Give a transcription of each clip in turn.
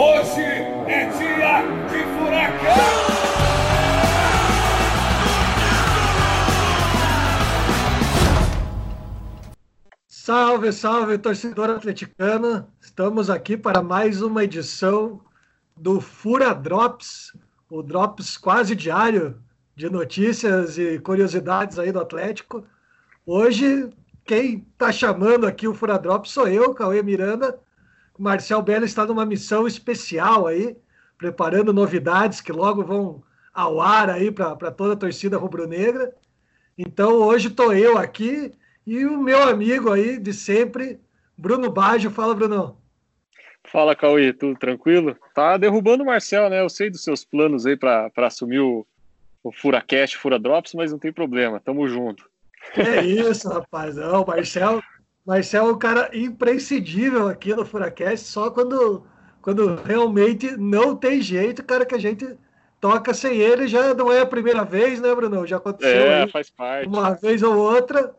Hoje é dia de furacão! Salve, salve, torcedor atleticano! Estamos aqui para mais uma edição do Fura Drops, o Drops quase diário de notícias e curiosidades aí do Atlético. Hoje, quem está chamando aqui o Fura Drops sou eu, Cauê Miranda. Marcel Belo está numa missão especial aí, preparando novidades que logo vão ao ar aí para toda a torcida rubro-negra. Então, hoje estou eu aqui e o meu amigo aí de sempre, Bruno Baggio. Fala, Bruno. Fala, Cauê, tudo tranquilo? Tá derrubando o Marcel, né? Eu sei dos seus planos aí para assumir o, o Furacast, Fura Drops, mas não tem problema, tamo junto. É isso, rapaz. Não, o Marcel, Marcel é um cara imprescindível aqui no Furacast, só quando, quando realmente não tem jeito, cara, que a gente toca sem ele. Já não é a primeira vez, né, Bruno? Já aconteceu é, faz parte. uma vez ou outra,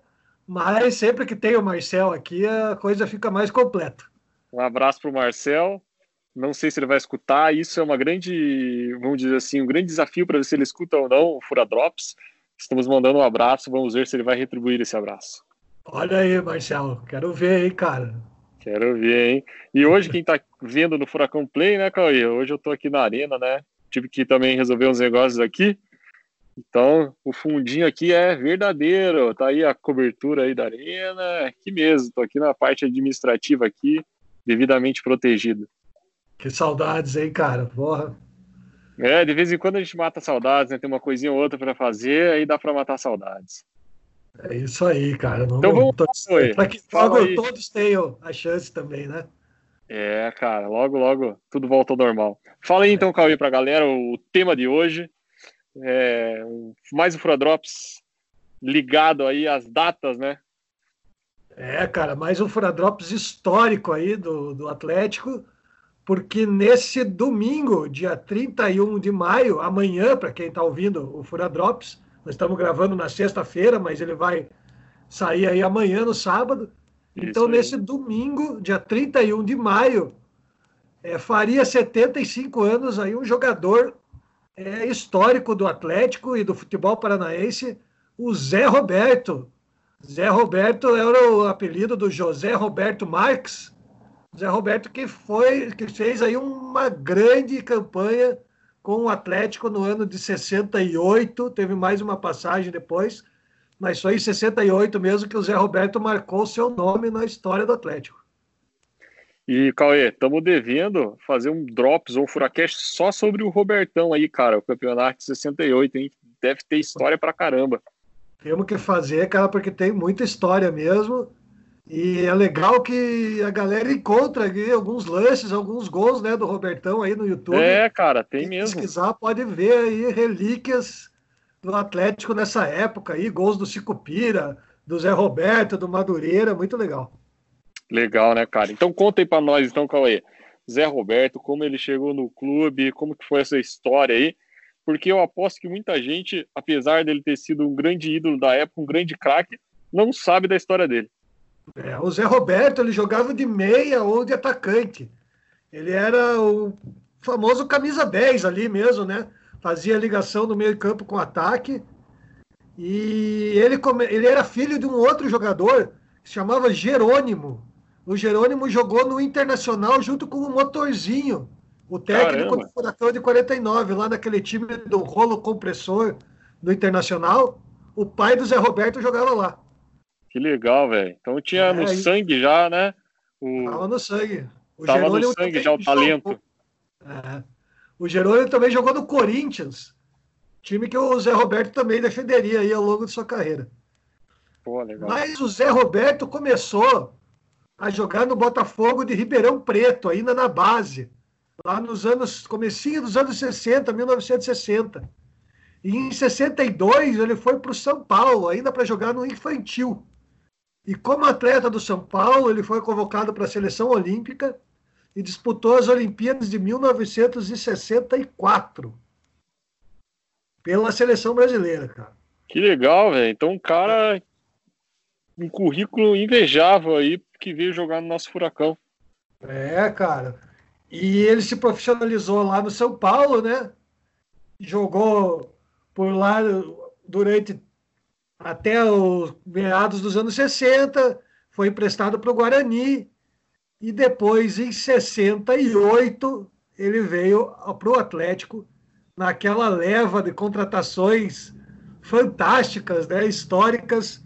mas sempre que tem o Marcel aqui, a coisa fica mais completa. Um abraço para o Marcel. Não sei se ele vai escutar. Isso é uma grande, vamos dizer assim, um grande desafio para ver se ele escuta ou não o Fura Drops. Estamos mandando um abraço. Vamos ver se ele vai retribuir esse abraço. Olha aí, Marcelo. Quero ver, hein, cara. Quero ver, hein? E hoje, quem tá vendo no Furacão Play, né, Cauê? Hoje eu tô aqui na arena, né? Tive que também resolver uns negócios aqui. Então, o fundinho aqui é verdadeiro. Tá aí a cobertura aí da arena. Aqui mesmo. Tô aqui na parte administrativa aqui devidamente protegido. Que saudades, hein, cara? Porra. É, de vez em quando a gente mata saudades, né? Tem uma coisinha ou outra para fazer, aí dá para matar saudades. É isso aí, cara. Então vamos Para que logo todos tenham a chance também, né? É, cara, logo, logo tudo volta ao normal. Fala aí então, Cauê, pra galera o tema de hoje. É, mais o Fura Drops ligado aí às datas, né? É, cara, mais um Furadrops histórico aí do, do Atlético, porque nesse domingo, dia 31 de maio, amanhã, para quem está ouvindo o Furadrops, nós estamos gravando na sexta-feira, mas ele vai sair aí amanhã, no sábado. então, nesse domingo, dia 31 de maio, é, faria 75 anos aí um jogador é, histórico do Atlético e do futebol paranaense, o Zé Roberto, Zé Roberto era o apelido do José Roberto Marques. Zé Roberto que foi, que fez aí uma grande campanha com o Atlético no ano de 68, teve mais uma passagem depois, mas foi em 68 mesmo que o Zé Roberto marcou seu nome na história do Atlético. E, Cauê, estamos devendo fazer um Drops ou um Furacast só sobre o Robertão aí, cara, o campeonato de 68, hein? Deve ter história pra caramba. Temos que fazer, cara, porque tem muita história mesmo. E é legal que a galera encontra aqui alguns lances, alguns gols, né, do Robertão aí no YouTube. É, cara, tem Quem mesmo. Se quiser, pode ver aí relíquias do Atlético nessa época aí, gols do Cicupira, do Zé Roberto, do Madureira, muito legal. Legal, né, cara? Então conta aí para nós, então, Cauê. Zé Roberto, como ele chegou no clube, como que foi essa história aí porque eu aposto que muita gente, apesar dele ter sido um grande ídolo da época, um grande craque, não sabe da história dele. É, o Zé Roberto, ele jogava de meia ou de atacante. Ele era o famoso camisa 10 ali mesmo, né? Fazia ligação no meio campo com ataque. E ele, come... ele era filho de um outro jogador que se chamava Jerônimo. O Jerônimo jogou no Internacional junto com o Motorzinho, o técnico Caramba. do Furacão de 49, lá naquele time do rolo compressor do Internacional, o pai do Zé Roberto jogava lá. Que legal, velho. Então tinha é, no sangue já, né? O... Tava no sangue. O Tava no sangue já o talento. É. O Jerônimo também jogou no Corinthians, time que o Zé Roberto também defenderia aí ao longo de sua carreira. Pô, legal. Mas o Zé Roberto começou a jogar no Botafogo de Ribeirão Preto, ainda na base lá nos anos, comecinho dos anos 60, 1960. E em 62 ele foi para o São Paulo, ainda para jogar no infantil. E como atleta do São Paulo, ele foi convocado para a seleção olímpica e disputou as Olimpíadas de 1964 pela seleção brasileira, cara. Que legal, velho. Então, um cara, um currículo invejável aí que veio jogar no nosso furacão. É, cara. E ele se profissionalizou lá no São Paulo, né? Jogou por lá durante até os meados dos anos 60, foi emprestado para o Guarani e depois, em 68, ele veio para o Atlético naquela leva de contratações fantásticas, né, históricas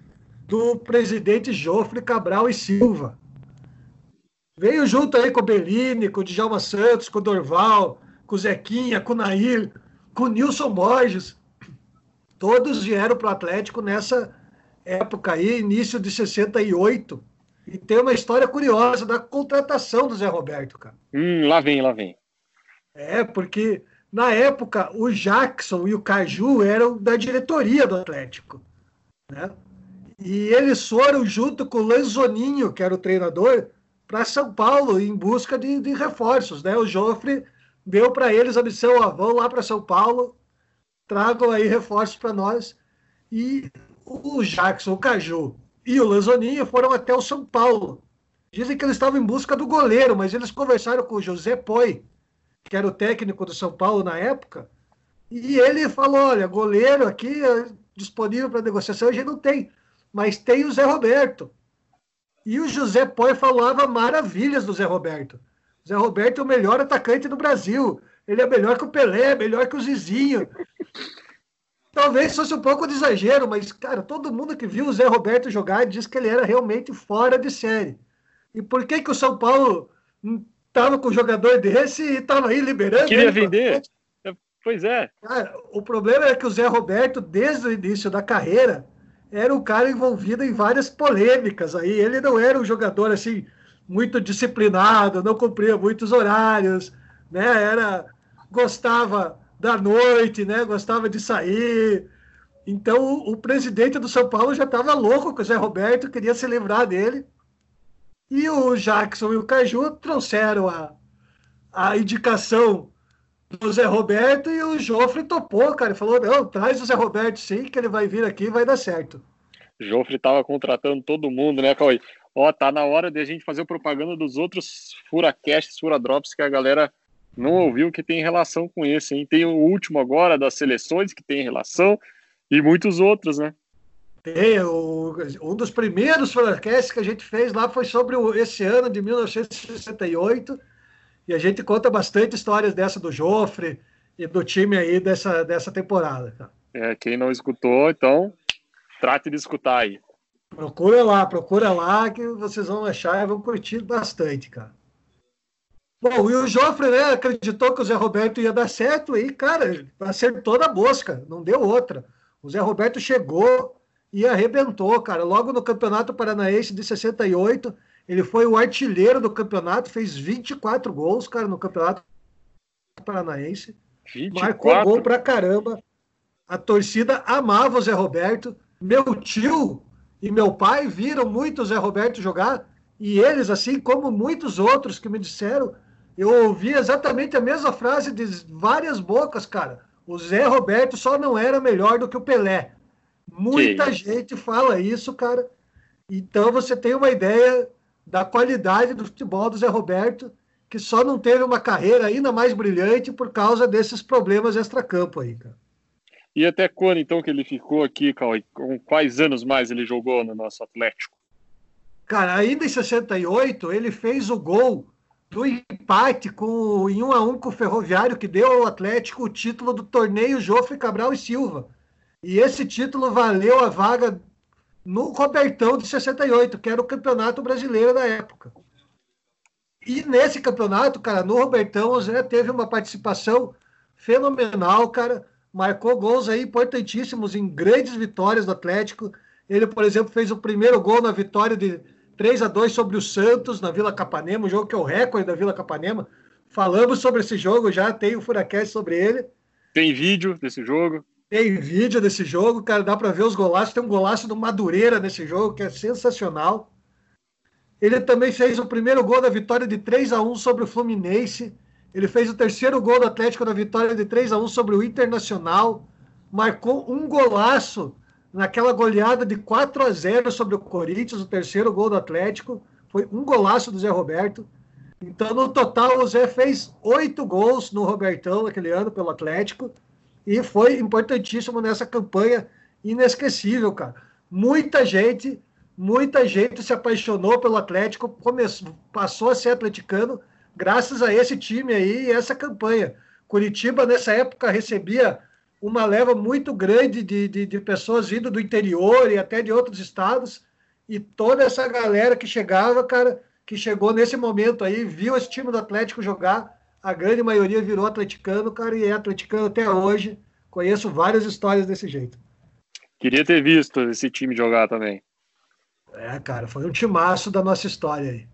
do presidente Jofre Cabral e Silva. Veio junto aí com o Bellini, com o Djalma Santos, com o Dorval, com o Zequinha, com o Nair, com o Nilson Borges. Todos vieram para o Atlético nessa época aí, início de 68. E tem uma história curiosa da contratação do Zé Roberto, cara. Hum, lá vem, lá vem. É, porque na época o Jackson e o Caju eram da diretoria do Atlético. Né? E eles foram junto com o Lanzoninho, que era o treinador, para São Paulo em busca de, de, reforços. Né? O Joffre deu para eles a missão: ó, vão lá para São Paulo, tragam aí reforços para nós. E o Jackson, o Caju e o Lanzoninho foram até o São Paulo. Dizem que eles estavam em busca do goleiro, mas eles conversaram com o José Poi, que era o técnico do São Paulo na época, e ele falou: olha, goleiro aqui é disponível para negociação, a gente não tem, mas tem o Zé Roberto. E o José Poi falava maravilhas do Zé Roberto. O Zé Roberto é o melhor atacante do Brasil. Ele é melhor que o Pelé, melhor que o Zizinho. Talvez fosse um pouco de exagero, mas, cara, todo mundo que viu o Zé Roberto jogar diz que ele era realmente fora de série. E por que, que o São Paulo estava com um jogador desse e estava aí liberando? Queria vender. Pois é. Cara, o problema é que o Zé Roberto, desde o início da carreira, era um cara envolvido em várias polêmicas aí. Ele não era um jogador assim muito disciplinado, não cumpria muitos horários, né? Era gostava da noite, né? Gostava de sair. Então o, presidente do São Paulo já estava louco com o Zé Roberto, queria se livrar dele. E o Jackson e o Caju trouxeram a, a indicação do Zé Roberto e o Joffre topou, cara. Ele falou: não, traz o Zé Roberto sim, que ele vai vir aqui vai dar certo. Joffre tava contratando todo mundo, né, Cauê? Ó, tá na hora de a gente fazer propaganda dos outros furacasts, furadrops que a galera não ouviu que tem relação com esse, hein? Tem o último agora das seleções que tem relação e muitos outros, né? Tem, o, um dos primeiros furacasts que a gente fez lá foi sobre o, esse ano de 1968 e a gente conta bastante histórias dessa do Joffre e do time aí dessa, dessa temporada. Cara. É, quem não escutou, então trate de escutar aí. Procura lá, procura lá que vocês vão achar e vão curtir bastante, cara. Bom, e o Joffre, né, acreditou que o Zé Roberto ia dar certo e, cara, acertou na mosca, não deu outra. O Zé Roberto chegou e arrebentou, cara. Logo no Campeonato Paranaense de 68, ele foi o artilheiro do campeonato, fez 24 gols, cara, no Campeonato Paranaense. 24? Marcou gol pra caramba. A torcida amava o Zé Roberto. Meu tio e meu pai viram muito o Zé Roberto jogar. E eles, assim como muitos outros que me disseram, eu ouvi exatamente a mesma frase de várias bocas, cara. O Zé Roberto só não era melhor do que o Pelé. Muita Sim. gente fala isso, cara. Então você tem uma ideia da qualidade do futebol do Zé Roberto, que só não teve uma carreira ainda mais brilhante por causa desses problemas extracampo aí, cara. E até quando então que ele ficou aqui, Cauê? Com quais anos mais ele jogou no nosso Atlético? Cara, ainda em 68 ele fez o gol do empate com, em 1 a 1 com o Ferroviário, que deu ao Atlético o título do torneio Jofre Cabral e Silva. E esse título valeu a vaga no Robertão de 68, que era o campeonato brasileiro da época. E nesse campeonato, cara, no Robertão, o Zé teve uma participação fenomenal, cara. Marcou gols aí importantíssimos em grandes vitórias do Atlético. Ele, por exemplo, fez o primeiro gol na vitória de 3 a 2 sobre o Santos na Vila Capanema, um jogo que é o recorde da Vila Capanema. Falamos sobre esse jogo já, tem o um Furacast sobre ele. Tem vídeo desse jogo. Tem vídeo desse jogo, cara, dá para ver os golaços. Tem um golaço do Madureira nesse jogo, que é sensacional. Ele também fez o primeiro gol da vitória de 3 a 1 sobre o Fluminense. Ele fez o terceiro gol do Atlético da vitória de 3 a 1 sobre o Internacional. Marcou um golaço naquela goleada de 4 a 0 sobre o Corinthians, o terceiro gol do Atlético. Foi um golaço do Zé Roberto. Então, no total, o Zé fez oito gols no Robertão naquele ano pelo Atlético e foi importantíssimo nessa campanha inesquecível, cara. Muita gente, muita gente se apaixonou pelo Atlético, começou, passou a ser atleticano graças a esse time aí e essa campanha. Curitiba, nessa época, recebia uma leva muito grande de, de, de, pessoas vindo do interior e até de outros estados, e toda essa galera que chegava, cara, que chegou nesse momento aí, viu esse time do Atlético jogar, a grande maioria virou atleticano, cara, e é atleticano até hoje. Conheço várias histórias desse jeito. Queria ter visto esse time jogar também. É, cara, foi um timaço da nossa história aí.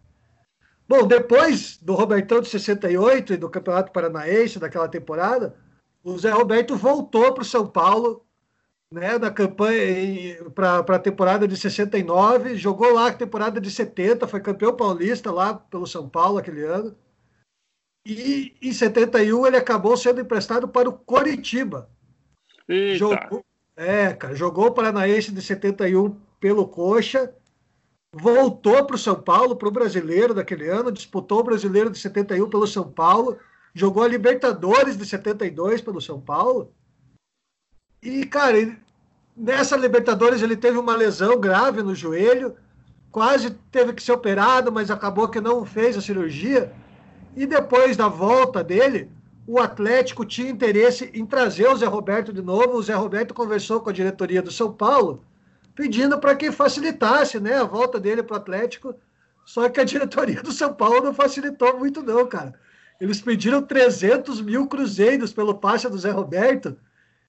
Bom, depois do Robertão de 68 e do Campeonato Paranaense daquela temporada, o Zé Roberto voltou para o São Paulo, né, na campanha para a temporada de 69, jogou lá a temporada de 70, foi campeão paulista lá pelo São Paulo aquele ano. E em 71 ele acabou sendo emprestado para o Coritiba. Eita. Jogou, é, cara, jogou o Paranaense de 71 pelo Coxa voltou para o São Paulo, para o brasileiro daquele ano, disputou o brasileiro de 71 pelo São Paulo, jogou a Libertadores de 72 pelo São Paulo. E, cara, ele, nessa Libertadores ele teve uma lesão grave no joelho, quase teve que ser operado, mas acabou que não fez a cirurgia. E depois da volta dele, o Atlético tinha interesse em trazer o Zé Roberto de novo. O Zé Roberto conversou com a diretoria do São Paulo pedindo para que facilitasse né, a volta dele para o Atlético. Só que a diretoria do São Paulo não facilitou muito, não, cara. Eles pediram 300 mil cruzeiros pelo passe do Zé Roberto.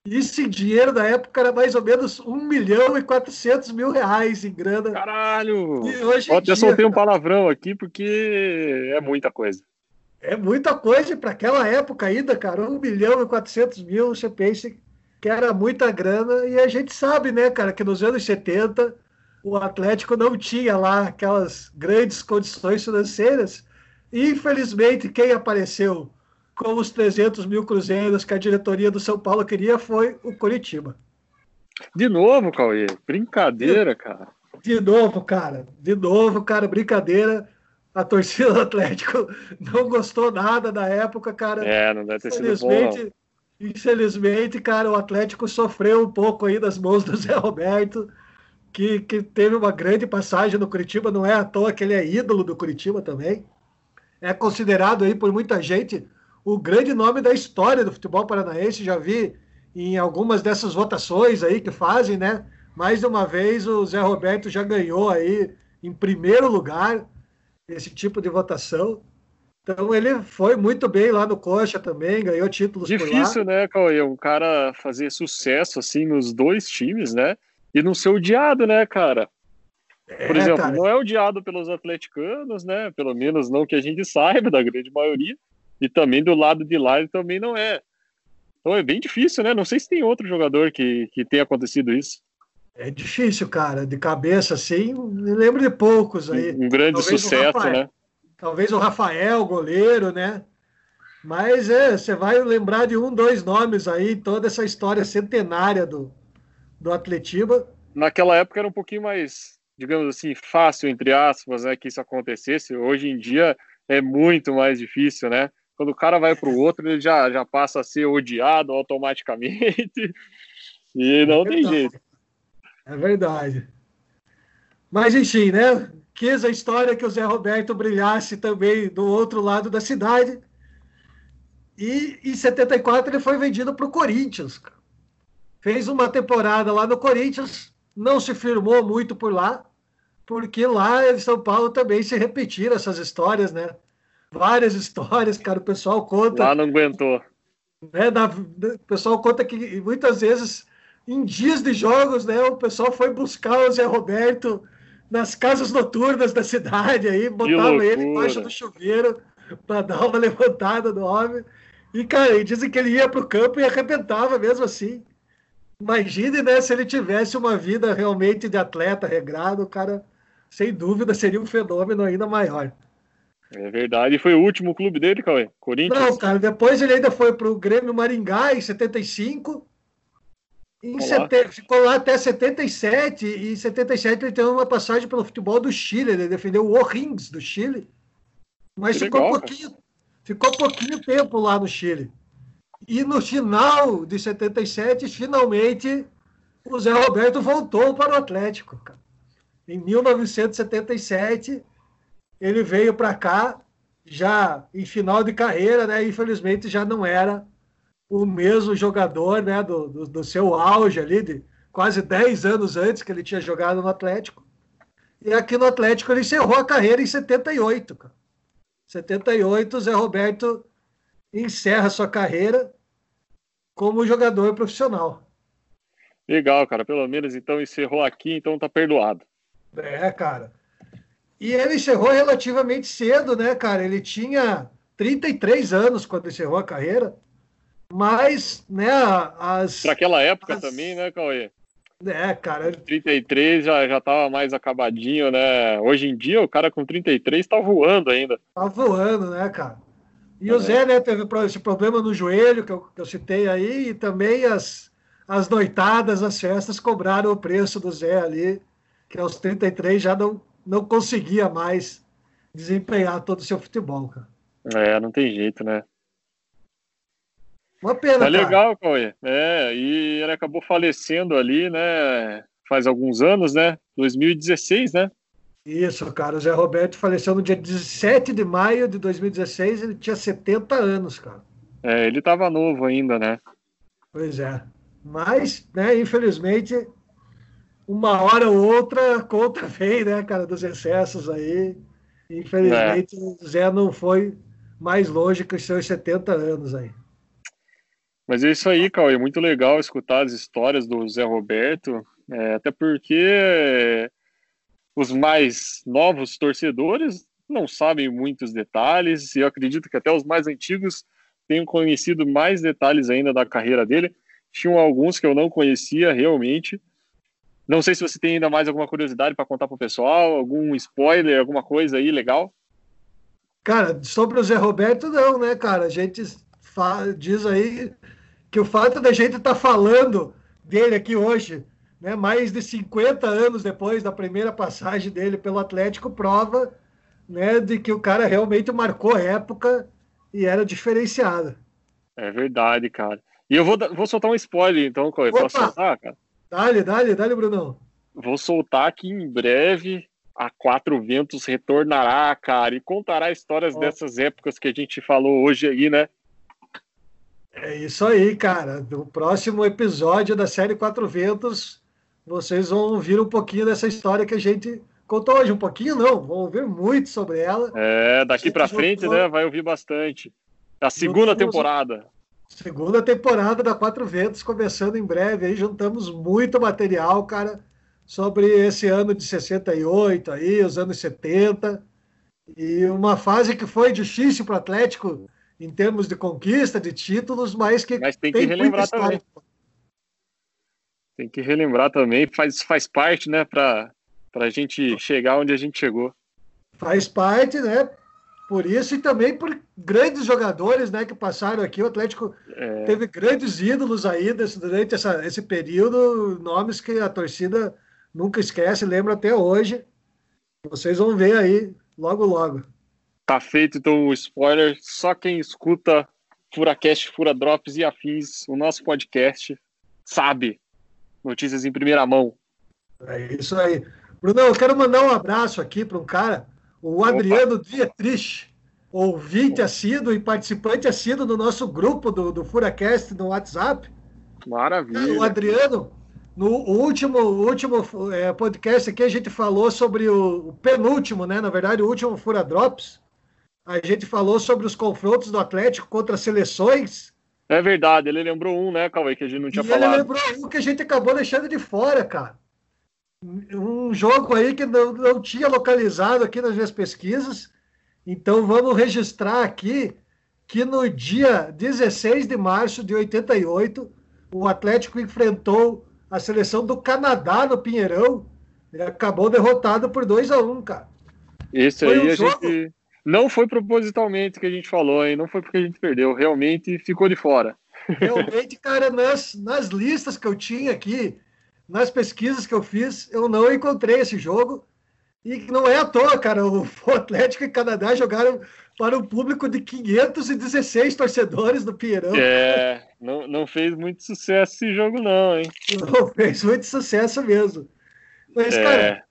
E esse dinheiro da época era mais ou menos 1 milhão e 400 mil reais em grana. Caralho! E hoje Pode dia, soltei um palavrão aqui porque é muita coisa. É muita coisa para aquela época ainda, cara. 1 milhão e 400 mil, você pensa que era muita grana, e a gente sabe, né, cara, que nos anos 70 o Atlético não tinha lá aquelas grandes condições financeiras, infelizmente quem apareceu com os 300 mil cruzeiros que a diretoria do São Paulo queria foi o Curitiba. De novo, Cauê, brincadeira, cara. De novo, cara, de novo, cara, brincadeira. A torcida do Atlético não gostou nada da época, cara. É, não deve ter sido bom. Não. Infelizmente, cara, o Atlético sofreu um pouco aí das mãos do Zé Roberto, que, que teve uma grande passagem no Curitiba, não é à toa que ele é ídolo do Curitiba também. É considerado aí por muita gente o grande nome da história do futebol paranaense. Já vi em algumas dessas votações aí que fazem, né? Mais uma vez o Zé Roberto já ganhou aí em primeiro lugar esse tipo de votação. Então ele foi muito bem lá no Coxa também, ganhou títulos Difícil, né, Cauê? Um cara fazer sucesso assim nos dois times, né? E não ser odiado, né, cara? Por é, exemplo, cara. não é odiado pelos atleticanos, né? Pelo menos não que a gente saiba, da grande maioria. E também do lado de lá ele também não é. Então é bem difícil, né? Não sei se tem outro jogador que, que tenha acontecido isso. É difícil, cara. De cabeça, assim, me lembro de poucos aí. Um, um grande Talvez sucesso, né? talvez o Rafael, goleiro, né? Mas é, você vai lembrar de um, dois nomes aí, toda essa história centenária do, do Atletiba. Naquela época era um pouquinho mais, digamos assim, fácil, entre aspas, né, que isso acontecesse. Hoje em dia é muito mais difícil, né? Quando o cara vai para o outro, ele já, já passa a ser odiado automaticamente. e não é tem jeito. É verdade. Mas, enfim, né? quis a história que o Zé Roberto brilhasse também do outro lado da cidade. E em 74 ele foi vendido para o Corinthians. Fez uma temporada lá no Corinthians, não se firmou muito por lá, porque lá em São Paulo também se repetiram essas histórias, né? Várias histórias, cara, o pessoal conta. Lá não aguentou. Né, da, o pessoal conta que muitas vezes, em dias de jogos, né, o pessoal foi buscar o Zé Roberto nas casas noturnas da cidade aí, botava ele embaixo do chuveiro para dar uma levantada no homem. E, cara, dizem que ele ia para o campo e arrebentava mesmo assim. Imagine, né, se ele tivesse uma vida realmente de atleta regrado, o cara, sem dúvida, seria um fenômeno ainda maior. É verdade. E foi o último clube dele, Cauê? Corinthians? Não, cara, depois ele ainda foi para o Grêmio Maringá em 75 em sete... Ficou lá até 77, e em 77 ele teve uma passagem pelo futebol do Chile, ele defendeu o O'Rings do Chile. Mas ficou legal, pouquinho, ficou pouquinho tempo lá no Chile. E no final de 77, finalmente, o Zé Roberto voltou para o Atlético. Cara. Em 1977, ele veio para cá, já em final de carreira, né? Infelizmente já não era o mesmo jogador, né? Do, do, do seu auge ali, de quase 10 anos antes que ele tinha jogado no Atlético. E aqui no Atlético ele encerrou a carreira em 78. Cara. 78, Zé Roberto encerra sua carreira como jogador profissional. Legal, cara. Pelo menos então encerrou aqui, então tá perdoado. É, cara. E ele encerrou relativamente cedo, né, cara? Ele tinha 33 anos quando encerrou a carreira. Mas, né, as. Para aquela época as... também, né, Cauê? É, cara. 33 já, já tava mais acabadinho, né? Hoje em dia, o cara com 33 tá voando ainda. Tá voando, né, cara? E é. o Zé, né, teve esse problema no joelho que eu, que eu citei aí, e também as, as noitadas, as festas cobraram o preço do Zé ali, que aos 33 já não, não conseguia mais desempenhar todo o seu futebol, cara. É, não tem jeito, né? Uma pena, É legal, Cauê. É, e ele acabou falecendo ali, né? Faz alguns anos, né? 2016, né? Isso, cara. O Zé Roberto faleceu no dia 17 de maio de 2016. Ele tinha 70 anos, cara. É, ele estava novo ainda, né? Pois é. Mas, né, infelizmente, uma hora ou outra conta vem, né, cara, dos excessos aí. Infelizmente, é. o Zé não foi mais longe que os seus 70 anos aí. Mas é isso aí, Cauê. É muito legal escutar as histórias do Zé Roberto, é, até porque os mais novos torcedores não sabem muitos detalhes, e eu acredito que até os mais antigos tenham conhecido mais detalhes ainda da carreira dele. Tinham alguns que eu não conhecia realmente. Não sei se você tem ainda mais alguma curiosidade para contar para o pessoal, algum spoiler, alguma coisa aí legal. Cara, sobre o Zé Roberto, não, né, cara? A gente diz aí que o fato da gente estar tá falando dele aqui hoje, né, mais de 50 anos depois da primeira passagem dele pelo Atlético, prova né, de que o cara realmente marcou época e era diferenciado. É verdade, cara. E eu vou, vou soltar um spoiler, então, Cauê. Posso soltar, cara? Dale, dale, dale, Brunão. Vou soltar que em breve a Quatro Ventos retornará, cara, e contará histórias dessas épocas que a gente falou hoje aí, né? É isso aí, cara. No próximo episódio da série Quatro Ventos, vocês vão ouvir um pouquinho dessa história que a gente contou hoje. Um pouquinho não, vão ouvir muito sobre ela. É, daqui para frente, né? Vai ouvir bastante. A segunda temporada. Segunda temporada da Quatro Ventos, começando em breve. Aí juntamos muito material, cara, sobre esse ano de 68 aí, os anos 70. E uma fase que foi difícil para o Atlético em termos de conquista, de títulos, mas que mas tem que tem relembrar também. Tem que relembrar também, faz, faz parte, né, para a gente chegar onde a gente chegou. Faz parte, né? Por isso e também por grandes jogadores, né, que passaram aqui. O Atlético é... teve grandes ídolos aí desse, durante essa, esse período, nomes que a torcida nunca esquece, lembra até hoje. Vocês vão ver aí logo, logo. Tá feito então o spoiler. Só quem escuta Furacast, Fura Drops e afins, o nosso podcast, sabe. Notícias em primeira mão. É isso aí. Bruno, eu quero mandar um abraço aqui para um cara, o Adriano Opa. Dietrich, ouvinte assíduo e participante assíduo do nosso grupo do, do Furacast no WhatsApp. Maravilha. O Adriano, no último, último é, podcast aqui, a gente falou sobre o, o, penúltimo, né? Na verdade, o último Fura Drops a gente falou sobre os confrontos do Atlético contra seleções. É verdade, ele lembrou um, né, Cauê, que a gente não tinha e falado. Ele lembrou um que a gente acabou deixando de fora, cara. Um jogo aí que não, não tinha localizado aqui nas minhas pesquisas. Então vamos registrar aqui que no dia 16 de março de 88, o Atlético enfrentou a seleção do Canadá no Pinheirão e acabou derrotado por 2 a 1 um, cara. Isso aí um a jogo... gente não foi propositalmente que a gente falou, hein? Não foi porque a gente perdeu. Realmente ficou de fora. Realmente, cara, nas, nas listas que eu tinha aqui, nas pesquisas que eu fiz, eu não encontrei esse jogo. E não é à toa, cara. O Atlético e o Canadá jogaram para um público de 516 torcedores do Pinheirão. É, não, não fez muito sucesso esse jogo, não, hein? Não fez muito sucesso mesmo. Mas, é. cara,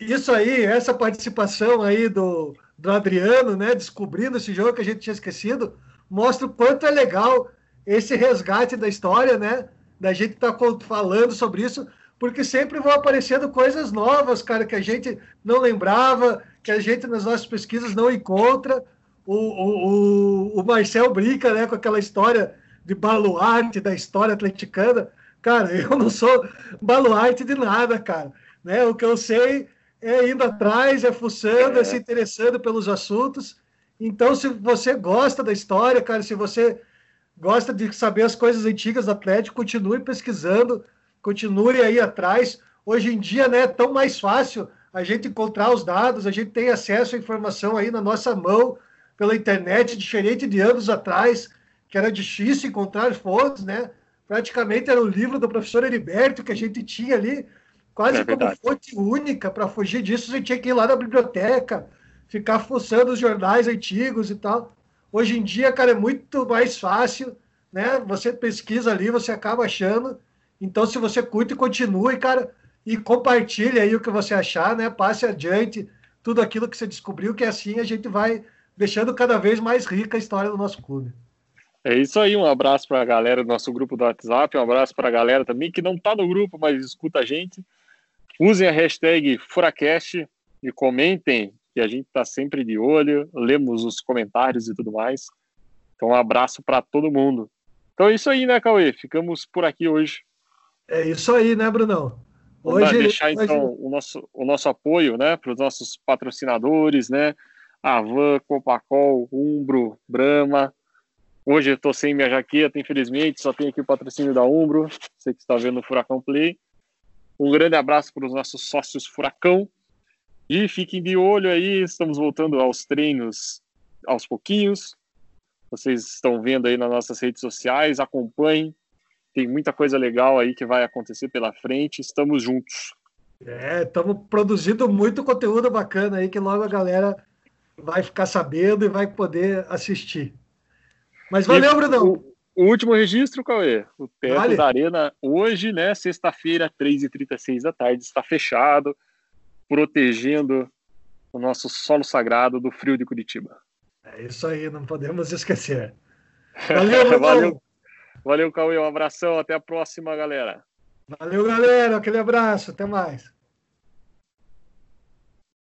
isso aí, essa participação aí do, do Adriano, né, descobrindo esse jogo que a gente tinha esquecido, mostra o quanto é legal esse resgate da história, né? Da gente estar tá falando sobre isso, porque sempre vão aparecendo coisas novas, cara, que a gente não lembrava, que a gente nas nossas pesquisas não encontra o, o, o, Marcel brinca né, com aquela história de baluarte da história atleticana. Cara, eu não sou baluarte de nada, cara. Né? O que eu sei é indo atrás, é fuçando, é. é se interessando pelos assuntos. Então, se você gosta da história, cara, se você gosta de saber as coisas antigas do Atlético, continue pesquisando, continue aí atrás. Hoje em dia, né, é tão mais fácil a gente encontrar os dados, a gente tem acesso à informação aí na nossa mão, pela internet, diferente de anos atrás, que era difícil encontrar fontes, né? Praticamente era o livro do professor Heriberto que a gente tinha ali, quase é como fonte única. Para fugir disso, você tinha que ir lá na biblioteca, ficar fuçando os jornais antigos e tal. Hoje em dia, cara, é muito mais fácil, né? Você pesquisa ali, você acaba achando. Então, se você curte, continue, cara, e compartilhe aí o que você achar, né? Passe adiante tudo aquilo que você descobriu, que assim a gente vai deixando cada vez mais rica a história do nosso clube. É isso aí, um abraço para a galera do nosso grupo do WhatsApp, um abraço para a galera também que não está no grupo, mas escuta a gente. Usem a hashtag Furacast e comentem, que a gente está sempre de olho, lemos os comentários e tudo mais. Então, um abraço para todo mundo. Então é isso aí, né, Cauê? Ficamos por aqui hoje. É isso aí, né, Brunão? Hoje, Vamos deixar então hoje... o, nosso, o nosso apoio né, para os nossos patrocinadores, né? Avan, Copacol, Umbro, Brahma. Hoje eu estou sem minha jaqueta, infelizmente, só tenho aqui o patrocínio da Umbro, você que está vendo o Furacão Play. Um grande abraço para os nossos sócios Furacão. E fiquem de olho aí, estamos voltando aos treinos aos pouquinhos. Vocês estão vendo aí nas nossas redes sociais, acompanhem. Tem muita coisa legal aí que vai acontecer pela frente. Estamos juntos. É, estamos produzindo muito conteúdo bacana aí que logo a galera vai ficar sabendo e vai poder assistir. Mas valeu, Brunão. O, o, último registro, Cauê. O teto vale. da Arena, hoje, né, sexta-feira, 3h36 da tarde, está fechado, protegendo o nosso solo sagrado do frio de Curitiba. É isso aí, não podemos esquecer. Valeu, valeu, valeu, Cauê. Um abração, até a próxima, galera. Valeu, galera. Aquele abraço, até mais.